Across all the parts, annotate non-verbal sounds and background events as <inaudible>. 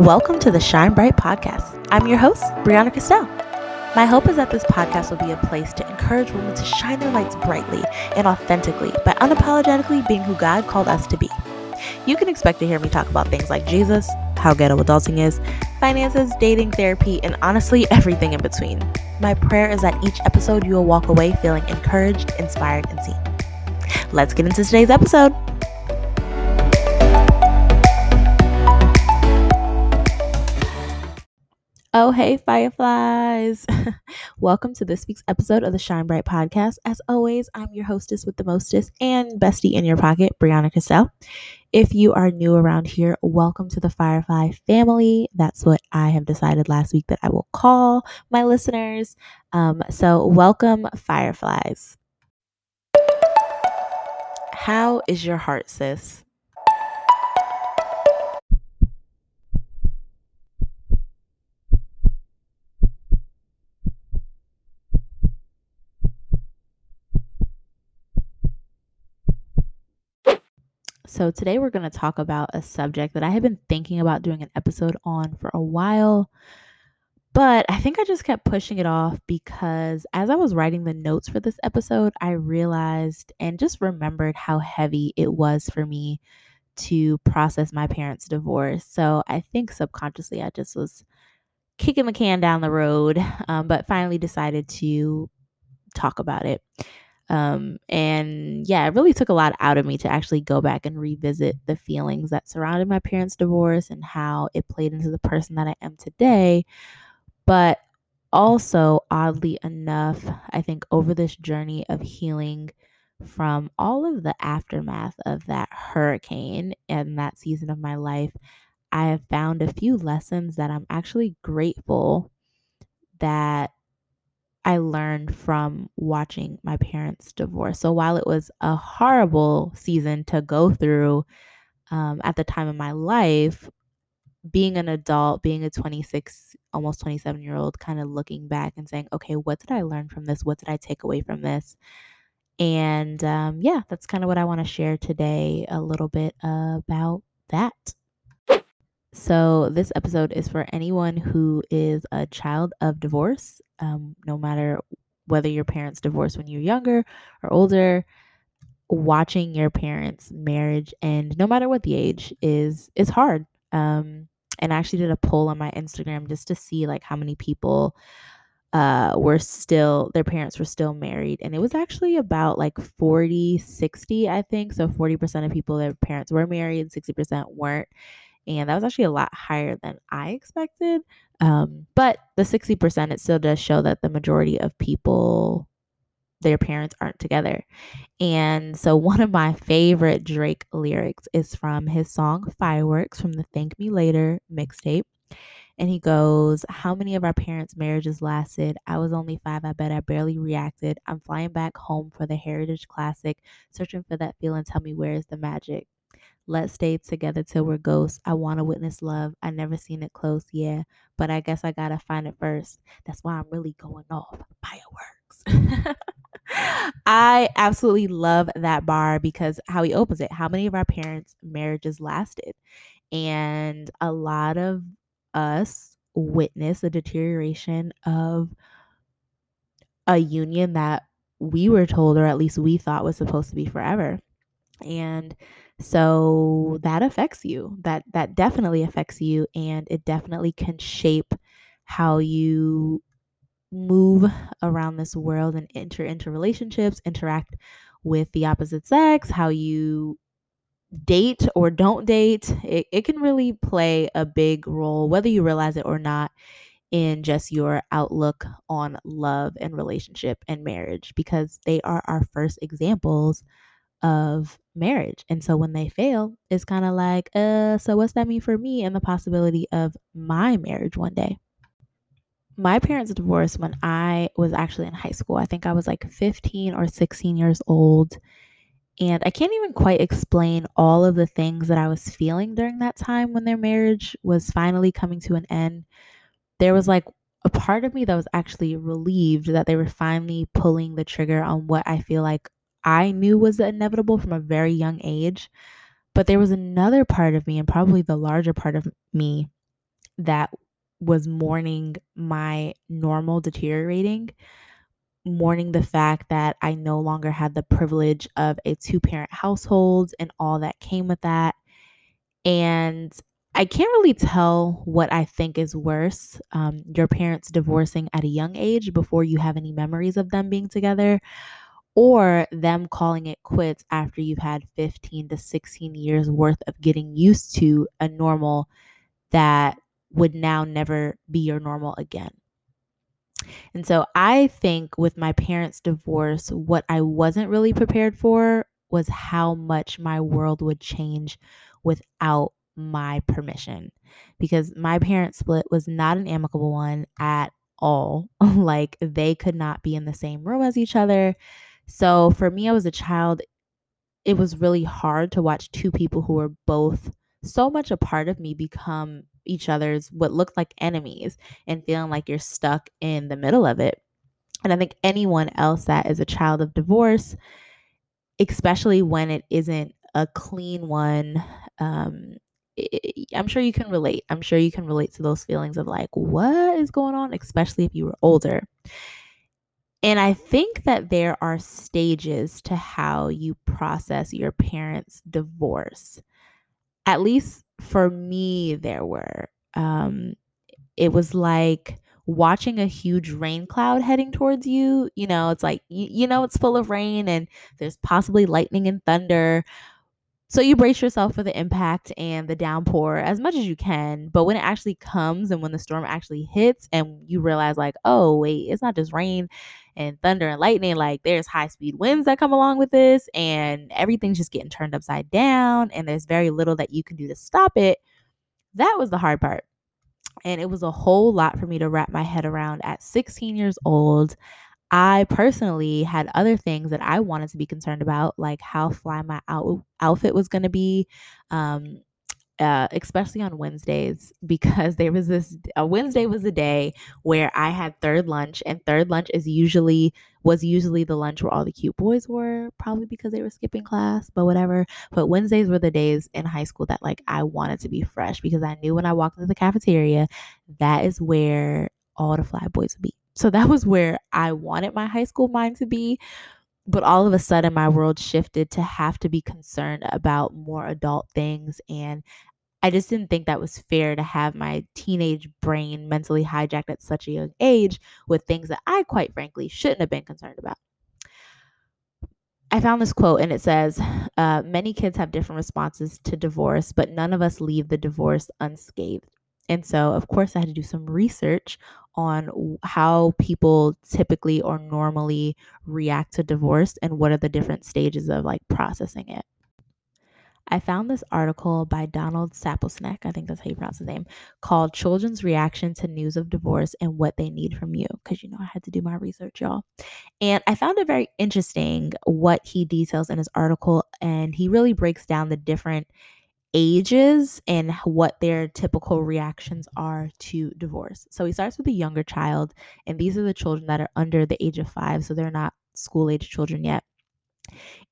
Welcome to the Shine Bright Podcast. I'm your host, Brianna Castell. My hope is that this podcast will be a place to encourage women to shine their lights brightly and authentically by unapologetically being who God called us to be. You can expect to hear me talk about things like Jesus, how ghetto adulting is, finances, dating, therapy, and honestly, <laughs> everything in between. My prayer is that each episode you will walk away feeling encouraged, inspired, and seen. Let's get into today's episode. Oh, hey, fireflies. <laughs> Welcome to this week's episode of the Shine Bright podcast. As always, I'm your hostess with the mostest and bestie in your pocket, Brianna Castell. If you are new around here, welcome to the Firefly family. That's what I have decided last week that I will call my listeners. Um, so, welcome, Fireflies. How is your heart, sis? So, today we're going to talk about a subject that I have been thinking about doing an episode on for a while, but I think I just kept pushing it off because as I was writing the notes for this episode, I realized and just remembered how heavy it was for me to process my parents' divorce. So, I think subconsciously I just was kicking the can down the road, um, but finally decided to talk about it. Um, and yeah, it really took a lot out of me to actually go back and revisit the feelings that surrounded my parents' divorce and how it played into the person that I am today. But also, oddly enough, I think over this journey of healing from all of the aftermath of that hurricane and that season of my life, I have found a few lessons that I'm actually grateful that learned from watching my parents divorce. So while it was a horrible season to go through um, at the time of my life, being an adult, being a 26, almost 27 year old, kind of looking back and saying, okay, what did I learn from this? What did I take away from this? And um, yeah, that's kind of what I want to share today a little bit about that. So, this episode is for anyone who is a child of divorce, um, no matter whether your parents divorced when you're younger or older. Watching your parents' marriage and no matter what the age is, is hard. Um, and I actually did a poll on my Instagram just to see like how many people uh were still their parents were still married and it was actually about like 40 60 i think so 40% of people their parents were married 60% weren't and that was actually a lot higher than I expected. Um, but the 60%, it still does show that the majority of people, their parents aren't together. And so, <laughs> one of my favorite Drake lyrics is from his song Fireworks from the Thank Me Later mixtape. And he goes, How many of our parents' marriages lasted? I was only five. I bet I barely reacted. I'm flying back home for the Heritage Classic, searching for that feeling. Tell me where is the magic? Let's stay together till we're ghosts. I want to witness love. I never seen it close, yeah, but I guess I gotta find it first. That's why I'm really going off fireworks. <laughs> I absolutely love that bar because how he opens it. How many of our parents' marriages lasted? And a lot of us witness the deterioration of a union that we were told, or at least we thought was supposed to be forever. And so that affects you. That that definitely affects you and it definitely can shape how you move around this world and enter into relationships, interact with the opposite sex, how you date or don't date. It, it can really play a big role, whether you realize it or not, in just your outlook on love and relationship and marriage because they are our first examples of marriage. And so when they fail, it's kind of like, uh, so what's that mean for me and the possibility of my marriage one day? My parents divorced when I was actually in high school. I think I was like 15 or 16 years old. And I can't even quite explain all of the things that I was feeling during that time when their marriage was finally coming to an end. There was like a part of me that was actually relieved that they were finally pulling the trigger on what I feel like I knew was the inevitable from a very young age. But there was another part of me, and probably the larger part of me, that was mourning my normal deteriorating, mourning the fact that I no longer had the privilege of a two parent household and all that came with that. And I can't really tell what I think is worse um, your parents divorcing at a young age before you have any memories of them being together, or them calling it quits after you've had 15 to 16 years worth of getting used to a normal that would now never be your normal again. And so I think with my parents' divorce, what I wasn't really prepared for was how much my world would change without my permission. Because my parents' split was not an amicable one at all. <laughs> like they could not be in the same room as each other. So for me, I was a child, it was really hard to watch two people who were both so much a part of me become each other's what looked like enemies and feeling like you're stuck in the middle of it. And I think anyone else that is a child of divorce, especially when it isn't a clean one, um, I'm sure you can relate. I'm sure you can relate to those feelings of like, what is going on, especially if you were older. And I think that there are stages to how you process your parents' divorce. At least for me, there were. Um, it was like watching a huge rain cloud heading towards you. You know, it's like, you, you know, it's full of rain and there's possibly lightning and thunder. So you brace yourself for the impact and the downpour as much as you can. But when it actually comes and when the storm actually hits and you realize, like, oh, wait, it's not just rain and thunder and lightning, like, there's high speed winds that come along with this, and everything's just getting turned upside down, and there's very little that you can do to stop it. That was the hard part. And it was a whole lot for me to wrap my head around at 16 years old. I personally had other things that I wanted to be concerned about, like how fly my out- outfit was going to be, um, uh, especially on Wednesdays, because there was this a Wednesday was a day where I had third lunch, and third lunch is usually was usually the lunch where all the cute boys were, probably because they were skipping class, but whatever. But Wednesdays were the days in high school that like I wanted to be fresh because I knew when I walked into the cafeteria, that is where all the fly boys would be. So that was where I wanted my high school mind to be. But all of a sudden, my world shifted to have to be concerned about more adult things. And I just didn't think that was fair to have my teenage brain mentally hijacked at such a young age with things that I, quite frankly, shouldn't have been concerned about. I found this quote and it says, uh, Many kids have different responses to divorce, but none of us leave the divorce unscathed. And so, of course, I had to do some research on how people typically or normally react to divorce and what are the different stages of like processing it. I found this article by Donald Saposnek, I think that's how you pronounce his name, called Children's Reaction to News of Divorce and What They Need from You. Because, you know, I had to do my research, y'all. And I found it very interesting what he details in his article. And he really breaks down the different ages and what their typical reactions are to divorce. So he starts with a younger child, and these are the children that are under the age of five, so they're not school age children yet.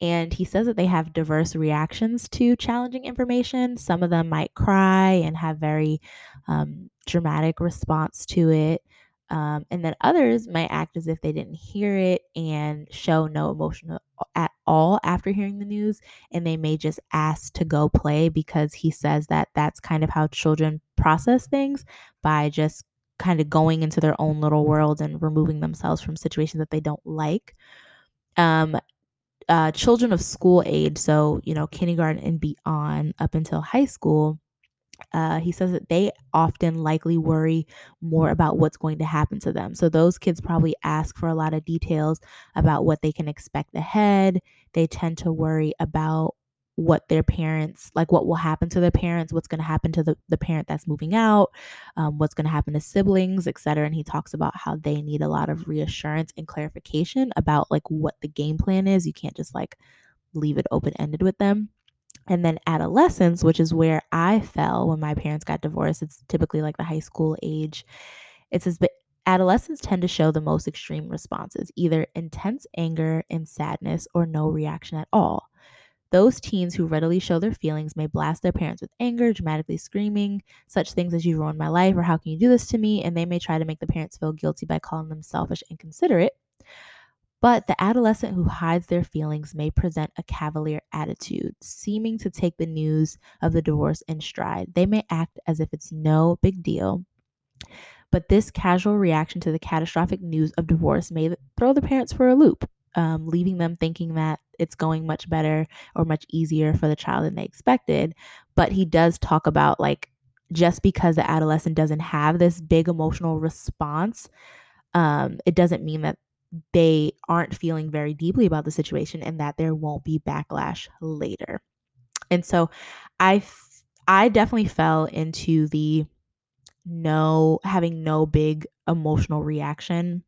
And he says that they have diverse reactions to challenging information. Some of them might cry and have very um, dramatic response to it. Um, and then others might act as if they didn't hear it and show no emotion at all after hearing the news. And they may just ask to go play because he says that that's kind of how children process things by just kind of going into their own little world and removing themselves from situations that they don't like. Um, uh, children of school age, so, you know, kindergarten and beyond up until high school, uh, he says that they often likely worry more about what's going to happen to them. So those kids probably ask for a lot of details about what they can expect ahead. They tend to worry about what their parents like what will happen to their parents what's going to happen to the, the parent that's moving out um, what's going to happen to siblings etc and he talks about how they need a lot of reassurance and clarification about like what the game plan is you can't just like leave it open ended with them and then adolescence, which is where I fell when my parents got divorced, it's typically like the high school age. It says, but adolescents tend to show the most extreme responses, either intense anger and sadness or no reaction at all. Those teens who readily show their feelings may blast their parents with anger, dramatically screaming such things as you ruined my life or how can you do this to me? And they may try to make the parents feel guilty by calling them selfish and considerate. But the adolescent who hides their feelings may present a cavalier attitude, seeming to take the news of the divorce in stride. They may act as if it's no big deal. But this casual reaction to the catastrophic news of divorce may throw the parents for a loop, um, leaving them thinking that it's going much better or much easier for the child than they expected. But he does talk about like just because the adolescent doesn't have this big emotional response, um, it doesn't mean that they aren't feeling very deeply about the situation and that there won't be backlash later. And so I I definitely fell into the no having no big emotional reaction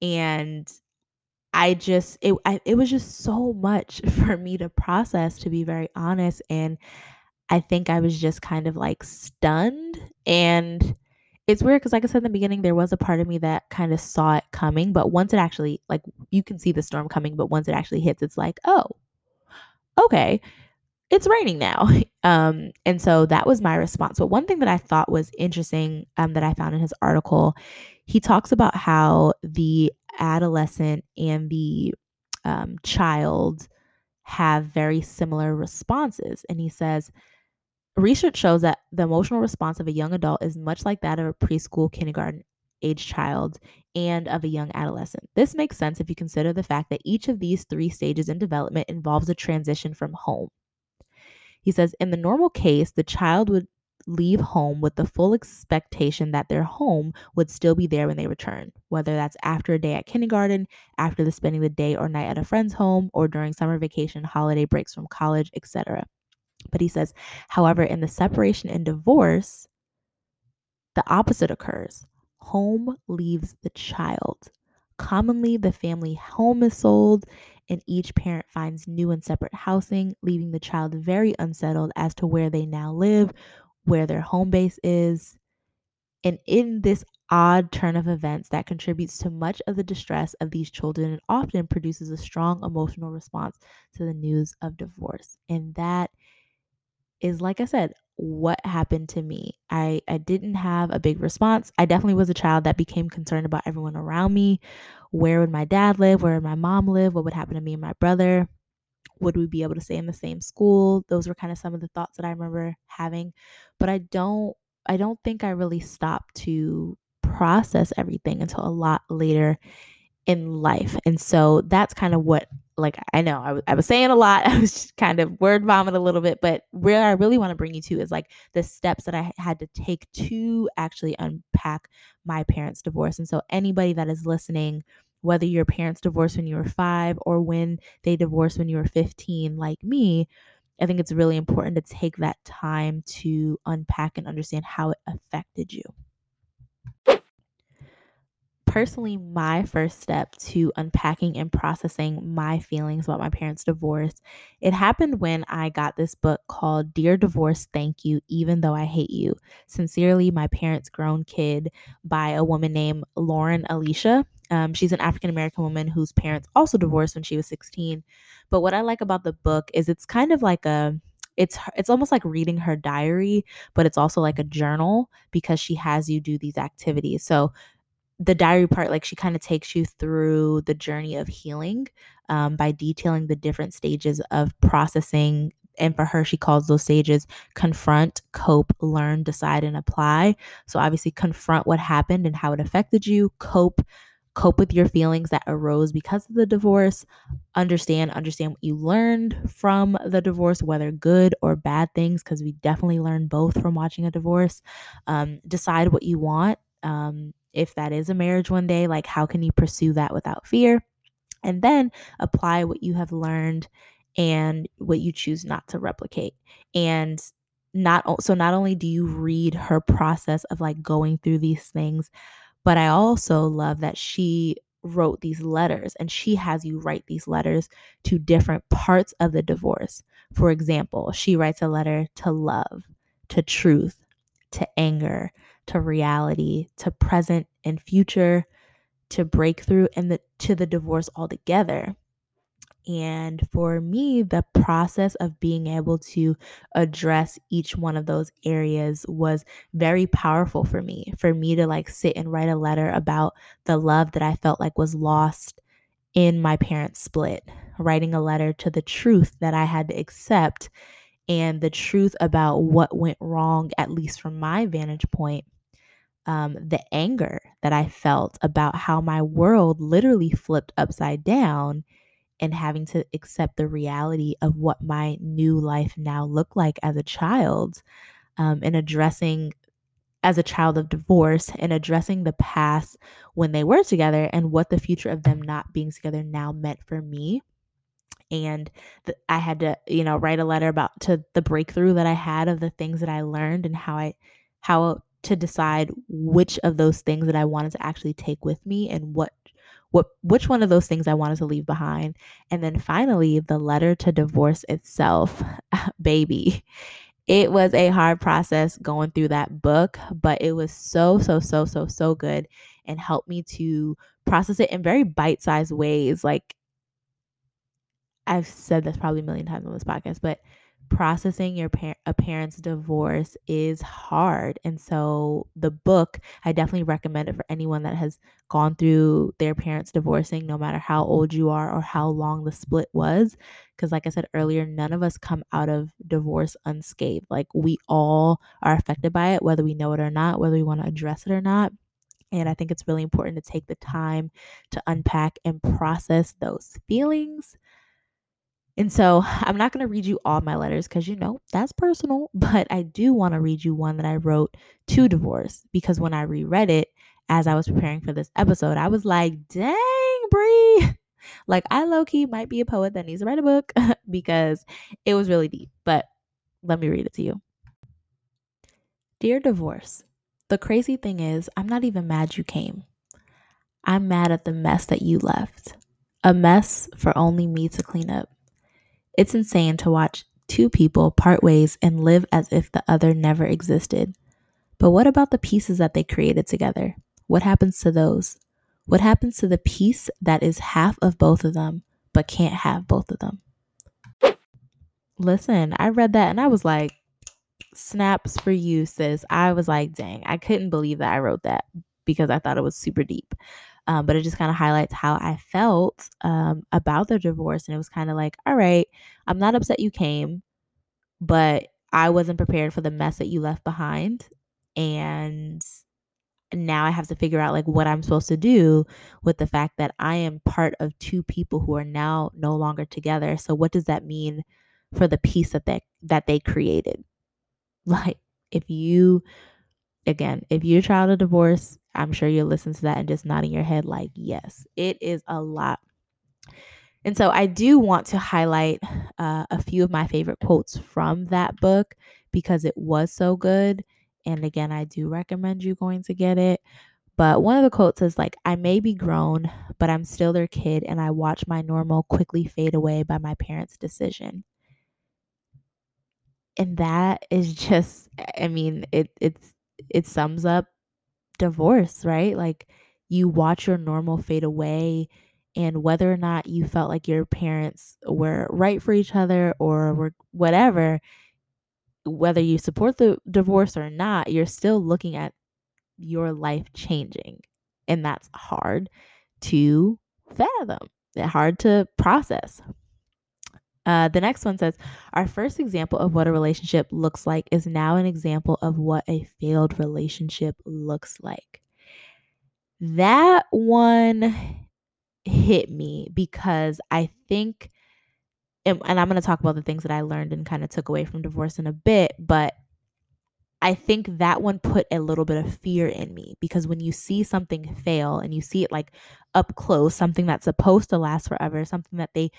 and I just it I, it was just so much <laughs> for me to process to be very honest and I think I was just kind of like stunned and it's weird because like I said in the beginning there was a part of me that kind of saw it coming but once it actually like you can see the storm coming but once it actually hits it's like oh okay it's raining now. <laughs> Um and so that was my response. But one thing that I thought was interesting um that I found in his article he talks about how the adolescent and the um, child have very similar responses and he says Research shows that the emotional response of a young adult is much like that of a preschool, kindergarten age child and of a young adolescent. This makes sense if you consider the fact that each of these three stages in development involves a transition from home. He says, in the normal case, the child would leave home with the full expectation that their home would still be there when they return, whether that's after a day at kindergarten, after the spending the day or night at a friend's home, or during summer vacation, holiday breaks from college, etc. But he says, however, in the separation and divorce, the opposite occurs. Home leaves the child. Commonly, the family home is sold, and each parent finds new and separate housing, leaving the child very unsettled as to where they now live, where their home base is. And in this odd turn of events that contributes to much of the distress of these children and often produces a strong emotional response to the news of divorce. And that is like I said, what happened to me. I I didn't have a big response. I definitely was a child that became concerned about everyone around me. Where would my dad live? Where would my mom live? What would happen to me and my brother? Would we be able to stay in the same school? Those were kind of some of the thoughts that I remember having. But I don't I don't think I really stopped to process everything until a lot later in life. And so that's kind of what like I know I, w- I was saying a lot. <laughs> I was just kind of word vomit a little bit, but where I really want to bring you to is like the steps that I had to take to actually unpack my parents' divorce. And so anybody that is listening, whether your parents divorced when you were five or when they divorced when you were 15, like me, I think it's really important to take that time to unpack and understand how it affected you personally, my first step to unpacking and processing my feelings about my parents' divorce, it happened when I got this book called Dear Divorce, Thank You, Even Though I Hate You. Sincerely, my parents' grown kid by a woman named Lauren Alicia. Um, she's an African American woman whose parents also divorced when she was 16. But what I like about the book is it's kind of like a it's it's almost like reading her diary but it's also like a journal because she has you do these activities so the diary part, like she kind of takes you through the journey of healing um, by detailing the different stages of processing. And for her, she calls those stages confront, cope, learn, decide, and apply. So obviously, confront what happened and how it affected you, cope, cope with your feelings that arose because of the divorce understand understand what you learned from the divorce whether good or bad things because we definitely learn both from watching a divorce um, decide what you want um, if that is a marriage one day, like how can you pursue that without fear? And then apply what you have learned and what you choose not to replicate. And not so not only do you read her process of like going through these things, but I also love that she wrote these letters and she has you write these letters to different parts of the divorce. For example, she writes a letter to love, to truth, to anger, to reality, to present and future, to breakthrough, and the, to the divorce altogether. And for me, the process of being able to address each one of those areas was very powerful for me. For me to like sit and write a letter about the love that I felt like was lost in my parents' split, writing a letter to the truth that I had to accept and the truth about what went wrong, at least from my vantage point. Um, the anger that I felt about how my world literally flipped upside down and having to accept the reality of what my new life now looked like as a child um, and addressing as a child of divorce and addressing the past when they were together and what the future of them not being together now meant for me. And i had to you know write a letter about to the breakthrough that i had of the things that i learned and how i how to decide which of those things that i wanted to actually take with me and what what which one of those things I wanted to leave behind. And then finally, the letter to divorce itself, <laughs> baby. It was a hard process going through that book, but it was so so so so so good and helped me to process it in very bite-sized ways. Like I've said this probably a million times on this podcast, but processing your par- a parent's divorce is hard. And so the book, I definitely recommend it for anyone that has gone through their parents divorcing, no matter how old you are or how long the split was. Because, like I said earlier, none of us come out of divorce unscathed. Like, we all are affected by it, whether we know it or not, whether we want to address it or not. And I think it's really important to take the time to unpack and process those feelings and so I'm not going to read you all my letters because, you know, that's personal. <laughs> But I do want to read you one that I wrote to divorce because when I reread it as I was preparing for this episode, I was like, dang, Brie. <laughs> Like, I low key might be a poet that needs to write a book <laughs> because it was really deep. But let me read it to you. Dear Divorce, the crazy thing is, I'm not even mad you came. I'm mad at the mess that you left. A mess for only me to clean up. It's insane to watch two people part ways and live as if the other never existed. But what about the pieces that they created together? What happens to those? What happens to the piece that is half of both of them, but can't have both of them? Listen, I read that and I was like, snaps for you, sis. I was like, dang, I couldn't believe that I wrote that because I thought it was super deep. Um, but it just kind of highlights how I felt um, about the divorce. And it was kind of like, all right, I'm not upset you came, but I wasn't prepared for the mess that you left behind. And now I have to figure out like what I'm supposed to do with the fact that I am part of two people who are now no longer together. So what does that mean for the piece that they that they created? <laughs> Like if you again, if you're of divorce, I'm sure you'll listen to that and just nodding your head like, yes, it is a lot. And so I do want to highlight uh, a few of my favorite quotes from that book because it was so good. And again, I do recommend you going to get it. But one of the quotes is like, I may be grown, but I'm still their kid, and I watch my normal quickly fade away by my parents' decision. And that is just, I mean, it it's it sums up divorce, right? Like you watch your normal fade away and whether or not you felt like your parents were right for each other or were whatever, whether you support the divorce or not, you're still looking at your life changing. And that's hard to fathom, hard to process. Uh, the next one says, Our first example of what a relationship looks like is now an example of what a failed relationship looks like. That one hit me because I think, and, and I'm going to talk about the things that I learned and kind of took away from divorce in a bit, but I think that one put a little bit of fear in me because when you see something fail and you see it like up close, something that's supposed to last forever, something that they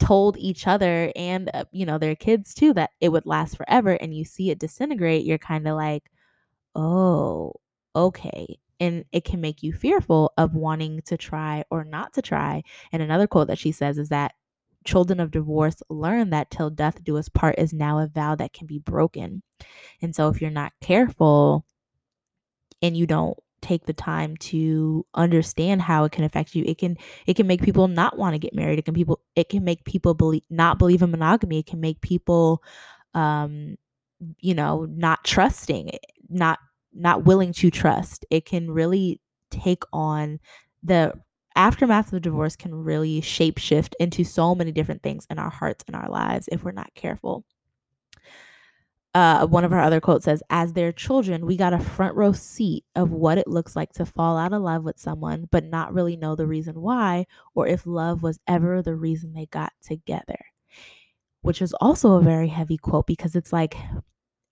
told each other and uh, you know their kids too that it would last forever and you see it disintegrate you're kind of like oh okay and it can make you fearful of wanting to try or not to try and another quote that she says is that children of divorce learn that till death do us part is now a vow that can be broken and so if you're not careful and you don't take the time to understand how it can affect you. It can it can make people not want to get married. It can people it can make people believe not believe in monogamy. It can make people um you know not trusting not not willing to trust. It can really take on the aftermath of divorce can really shapeshift into so many different things in our hearts and our lives if we're not careful uh, one of our other quotes says, As their children, we got a front row seat of what it looks like to fall out of love with someone, but not really know the reason why, or if love was ever the reason they got together. Which is also a very heavy quote because it's like,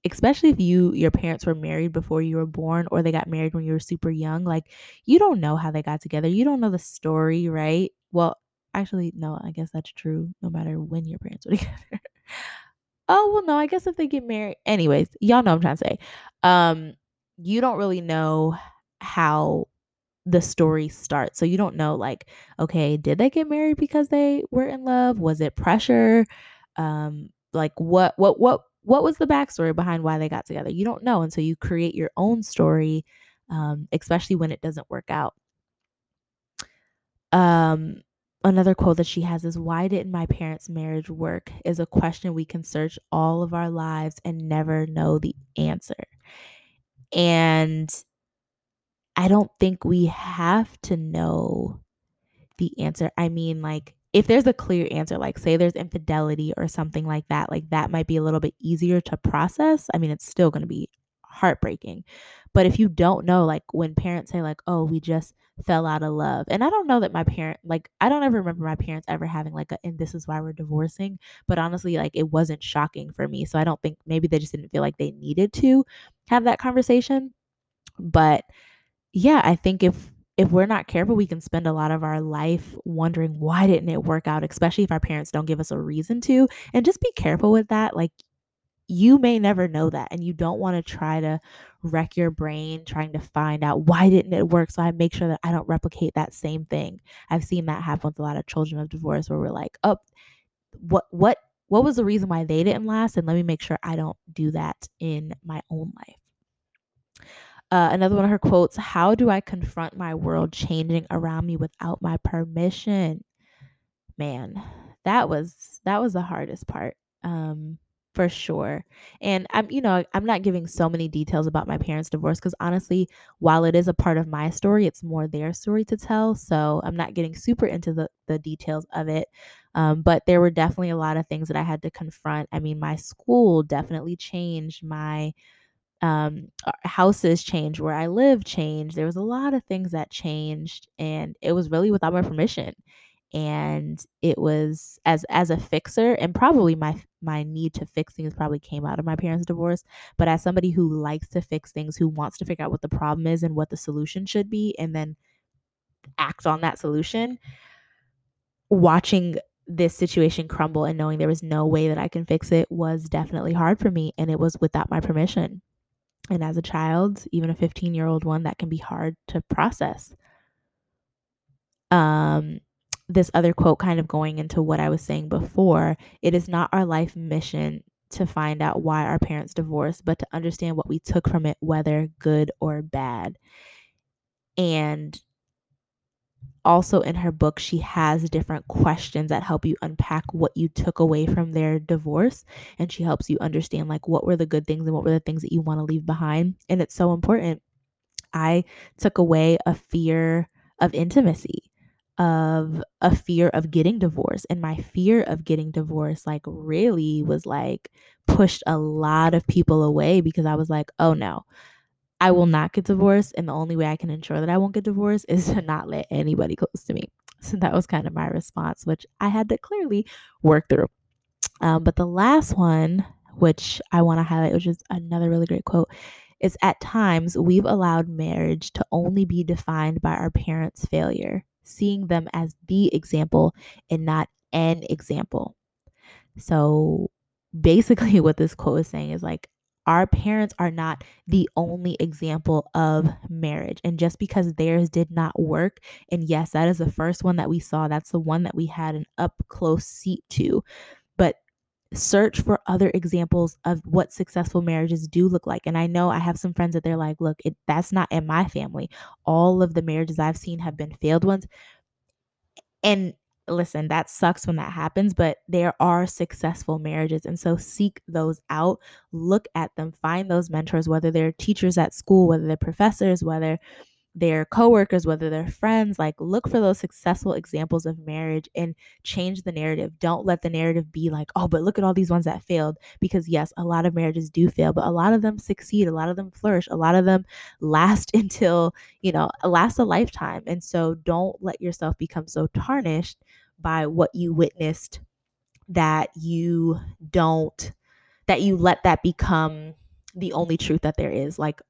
especially if you your parents were married before you were born or they got married when you were super young like you don't know how they got together. You don't know the story right? Well actually no i guess that's true no matter when your parents were <laughs> together oh well no i guess if they get married anyways y'all know what i'm trying to say. Um you don't really know how the story starts. So you don't know like okay did they get married because they were in love? Was it pressure? Um like what what what what was the backstory behind why they got together? You don't know until you create your own story um especially when it doesn't work out. Um another quote that she has is why didn't my parents marriage work? is a question we can search all of our lives and never know the answer. And i don't think we have to know the answer. I mean like if there's a clear answer like say there's infidelity or something like that like that might be a little bit easier to process. I mean it's still going to be heartbreaking but if you don't know like when parents say like oh we just fell out of love. And I don't know that my parent like I don't ever remember my parents ever having like a and this is why we're divorcing, but honestly like it wasn't shocking for me. So I don't think maybe they just didn't feel like they needed to have that conversation. But yeah, I think if if we're not careful, we can spend a lot of our life wondering why didn't it work out, especially if our parents don't give us a reason to. And just be careful with that. Like you may never know that and you don't want to try to wreck your brain trying to find out why didn't it work? So i make sure that i don't replicate that same thing. I've seen that happen with a lot of children of divorce where we're like oh what what what was the reason why they didn't last? And let me make sure i don't do that in my own life. Uh, another one of her quotes how do i confront my world changing around me without my permission? Man that was that was the hardest part. Um for sure. And I'm, you know, I'm not giving so many details about my parents' divorce because honestly, while it is a part of my story, it's more their story to tell. So I'm not getting super into the, the details of it. Um, but there were definitely a lot of things that I had to confront. I mean, my school definitely changed. My um, uh, houses changed. Where I live changed. There was a lot of things that changed. And it was really without my permission and it was as as a fixer and probably my my need to fix things probably came out of my parents divorce but as somebody who likes to fix things who wants to figure out what the problem is and what the solution should be and then act on that solution watching this situation crumble and knowing there was no way that I can fix it was definitely hard for me and it was without my permission. And as a child even a 15 year old one that can be hard to process. Um this other quote kind of going into what I was saying before it is not our life mission to find out why our parents divorced, but to understand what we took from it, whether good or bad. And also in her book, she has different questions that help you unpack what you took away from their divorce. And she helps you understand, like, what were the good things and what were the things that you want to leave behind. And it's so important. I took away a fear of intimacy of a fear of getting divorced and my fear of getting divorced like really was like pushed a lot of people away because I was like, "Oh no. I will not get divorced and the only way I can ensure that I won't get divorced is <laughs> to not let anybody close to me." So that was kind of my response, which I had to clearly work through. Um, but the last one, which I want to highlight, which is another really great quote, is at times we've allowed marriage to only be defined by our parents' failure seeing them as the example and not an example. So basically, <laughs> what this quote is saying is like, our parents are not the only example of marriage. And just because theirs did not work, and yes, that is the first one that we saw, that's the one that we had an up close seat to. But search for other examples of what successful marriages do look like. And I know I have some friends that they're like, look, it, that's not in my family. All of the marriages I've seen have been failed ones. And listen, that sucks when that happens, but there are successful marriages. And so seek those out, look at them, find those mentors, whether they're teachers at school, whether they're professors, whether their coworkers, whether they're friends, like look for those successful examples of marriage and change the narrative. Don't let the narrative be like, oh, but look at all these ones that failed. Because yes, a lot of marriages do fail, but a lot of them succeed, a lot of them flourish, a lot of them last <laughs> until, you know, last a lifetime. And so don't let yourself become so tarnished by what you witnessed that you don't, that you let that become the only truth that there is. Like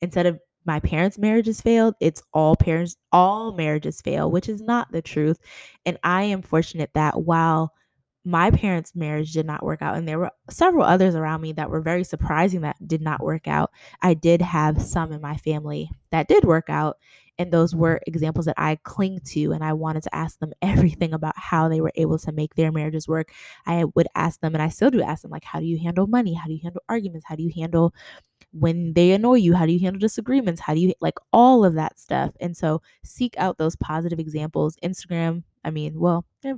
instead of my parents' marriages failed, it's all parents, all marriages fail, which is not the truth. And I am fortunate that while my parents' marriage did not work out, and there were several others around me that were very surprising that did not work out, I did have some in my family that did work out. And those were examples that I cling to. And I wanted to ask them <laughs> everything about how they were able to make their marriages work. I would ask them, and I still do ask them, like, how do you handle money? How do you handle arguments? How do you handle when they annoy you how do you handle disagreements? How do you like all of that stuff. And so seek out those positive examples. Instagram i mean well eh,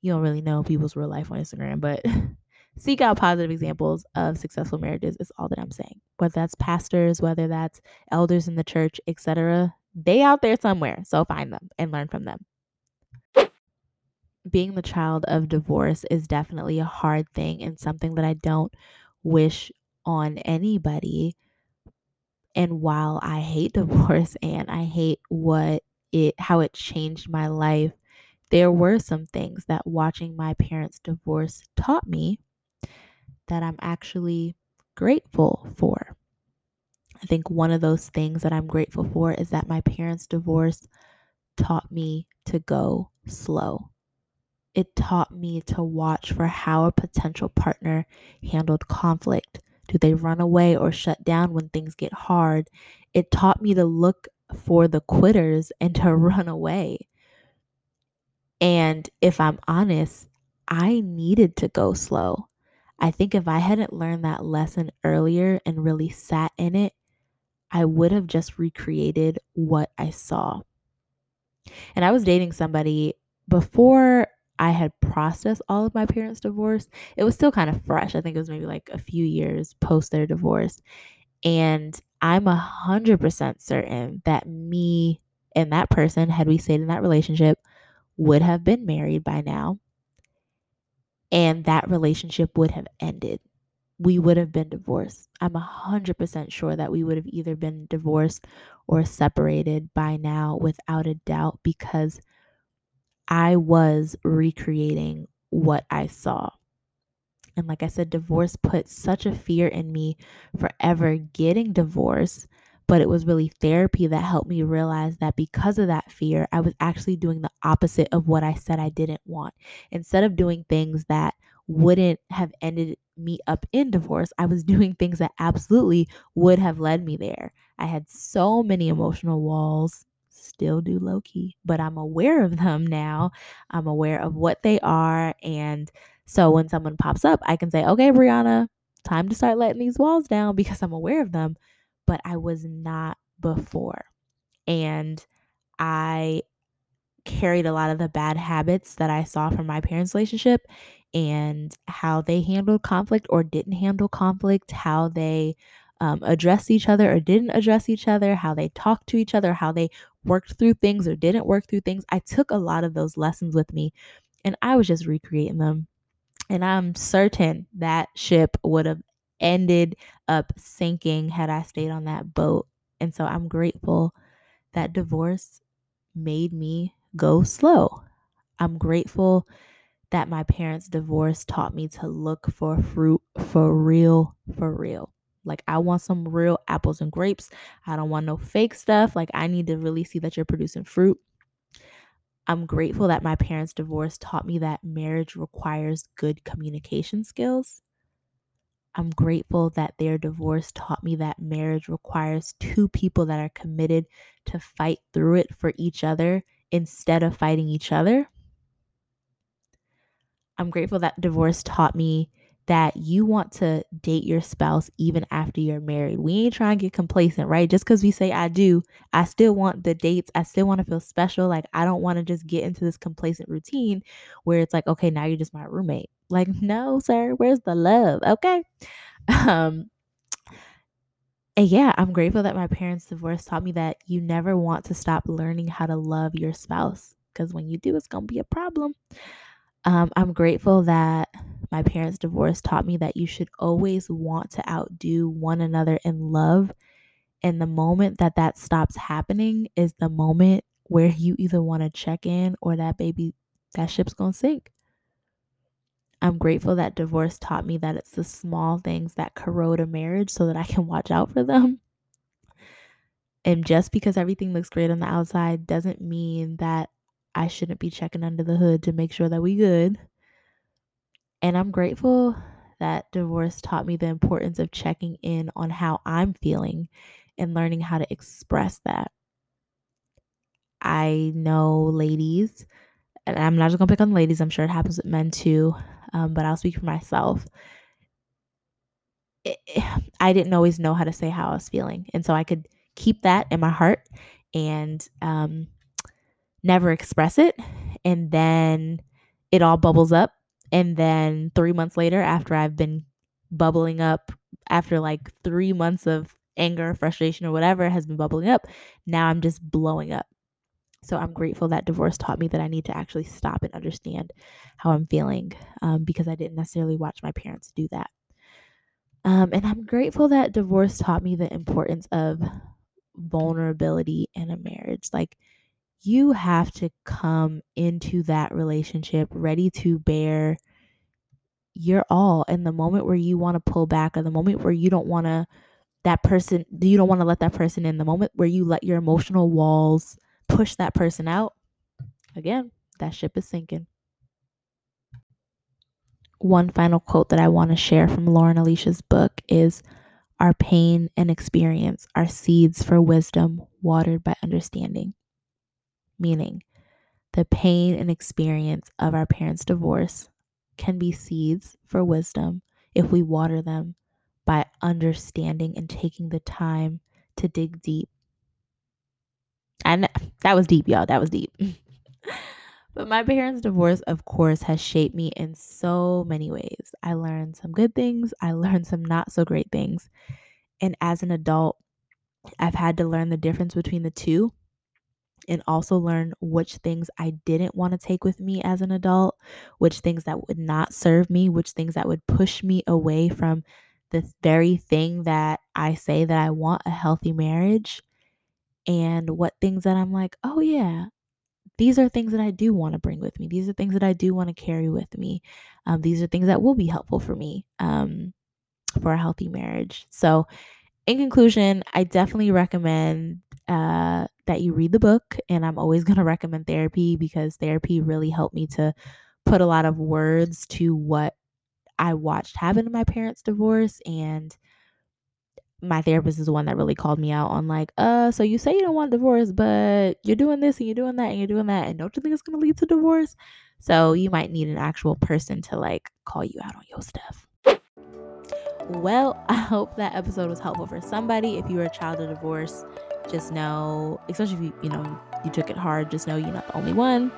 you don't really know people's real life on instagram but <laughs> seek out positive examples of successful marriages is all that i'm saying. Whether that's pastors whether that's elders in the church etc they out there somewhere. So find them and learn from them. Being the child of divorce is definitely a hard thing and something that i don't wish on anybody. And while I hate <laughs> divorce and I hate what it how it changed my life, there were some things that watching my parents divorce taught me that I'm actually grateful for. I think one of those things that I'm grateful for is that my parents' divorce taught me to go slow it taught me to watch for how a potential partner handled conflict. Do they run away or shut down when things get hard? It taught me to look for the quitters <laughs> and to run away. And if I'm honest, I needed to go slow. I think if I hadn't learned that lesson earlier and really sat in it, I would have just recreated what I saw. And I was dating somebody before I had processed all of my parents' divorce, it was still kind of fresh. I think it was maybe like a few years post their divorce. And I'm a hundred percent certain that me and that person, had we stayed in that relationship, would have been married by now. And that relationship would have ended. We would have been divorced. I'm a hundred percent sure that we would have either been divorced or separated by now without a doubt because I was recreating what I saw. And like I said, divorce put such a fear in me for ever getting divorced. But it was really therapy that helped me realize that because of that fear, I was actually doing the opposite of what I said I didn't want. Instead of doing things that wouldn't have ended me up in divorce, I was <laughs> doing things that absolutely would have led me there. I had so many emotional walls still do low key, but I'm aware of them now. I'm aware of what they are. And so when someone pops up, I can say, okay, Brianna, time to start letting these walls down because I'm aware of them. But I was not before. And I carried a lot of the bad habits that I saw from my parents' relationship and how they handled conflict or didn't handle conflict, how they um, addressed each other or didn't address each other, how they talked to each other, how they worked through things or didn't work through things. I took a lot of those lessons with me and I was just recreating them. And I'm certain that ship would have ended up sinking had I stayed on that boat. And so I'm grateful that divorce made me go slow. I'm grateful that my parents' divorce taught me to look for fruit for real, for real. Like, I want some real apples and grapes. I don't want no fake stuff. Like, I need to really see that you're producing fruit. I'm grateful that my parents' divorce taught me that marriage requires good communication skills. I'm grateful that their divorce taught me that marriage requires two people that are committed to fight through it for each other instead of fighting each other. I'm grateful that divorce taught me that you want to date your spouse even after you're married. We ain't trying to get complacent, right? Just because we say I do, I still want the dates. I still want to feel special. Like, I don't want to just get into this complacent routine where it's like, okay, now you're just my roommate. Like, <laughs> no, sir, where's the love? Okay. <laughs> Um, and yeah, I'm grateful that my parents' divorce taught me that you never want to stop learning how to love your spouse because when you do, it's going to be a problem. Um, I'm grateful that my parents' divorce taught me that you should always want to outdo one another in love. And the moment that that stops happening is the moment where you either want to check in or that baby, that ship's going to sink. I'm grateful that divorce taught me that it's the small things that corrode a marriage so that I can watch out for them. And just because everything looks great on the outside doesn't mean that I shouldn't be checking under the hood to make sure that we good. And I'm grateful that divorce taught me the importance of checking in on how I'm feeling and learning how to express that. I know ladies, and I'm not just gonna pick on ladies, I'm sure it happens with men too, um, but I'll speak for myself. It, I didn't always know how to say how I was feeling. And so I could keep that in my heart and um, never express it. And then it all bubbles up. And then three months later, after I've been bubbling up, after like three months of anger, frustration, or whatever has been bubbling up, now I'm just blowing up. So I'm grateful that divorce taught me that I need to actually stop and understand how I'm feeling um, because I didn't necessarily watch my parents do that. Um, and I'm grateful that divorce taught me the importance of vulnerability in a marriage. Like, you have to come into that relationship ready to bear your all. And the moment where you want to pull back, or the moment where you don't want to, that person, you don't want to let that person in, the moment where you let your emotional walls push that person out, again, that ship is sinking. One final quote that I want to share from Lauren Alicia's book is Our pain and experience are seeds for wisdom watered by understanding meaning the pain and experience of our parents' divorce can be seeds for wisdom if we water them by understanding and taking the time to dig deep. And that was deep, y'all. That was deep. <laughs> but my parents' divorce, of course, has shaped me in so many ways. I learned some good things, I learned some not so great things. And as an adult, I've had to learn the difference between the two and also learn which things I didn't want to take with me as an adult, which things that would not serve me, which things that would push me away from the very thing that I say that I want a healthy marriage, and what things that I'm like, oh yeah, these are things that I do want to bring with me. These are things that I do want to carry with me. Um, these are things that will be helpful for me um, for a healthy marriage. So, in conclusion, I definitely recommend uh, that you read the book. And I'm always <laughs> going to recommend therapy because therapy really helped me to put a lot of words to what I watched happen in my parents' divorce. And my therapist is the one that really called me out on, like, uh, so you say you don't want divorce, but you're doing this and you're doing that and you're doing that. And don't you think it's going to lead to divorce? So you might need an actual person to like call you out on your stuff. Well, <laughs> I hope that episode was helpful for somebody. If you are a child of divorce, just know, especially if you, you know, you took it hard, just know you're not the only one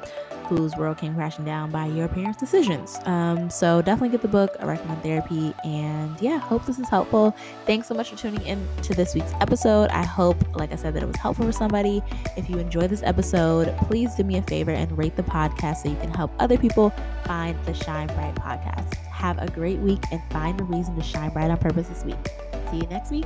whose world came crashing down by your parents' decisions. Um, so definitely get the book. I recommend therapy. And yeah, hope this is helpful. Thanks so much for tuning in to this week's episode. I hope, like I said, that it was helpful for somebody. If you enjoyed this episode, please do me a favor and rate the podcast so you can help other people find the Shine Bright podcast. Have a great week and find a reason to shine bright on purpose this week. See you next week.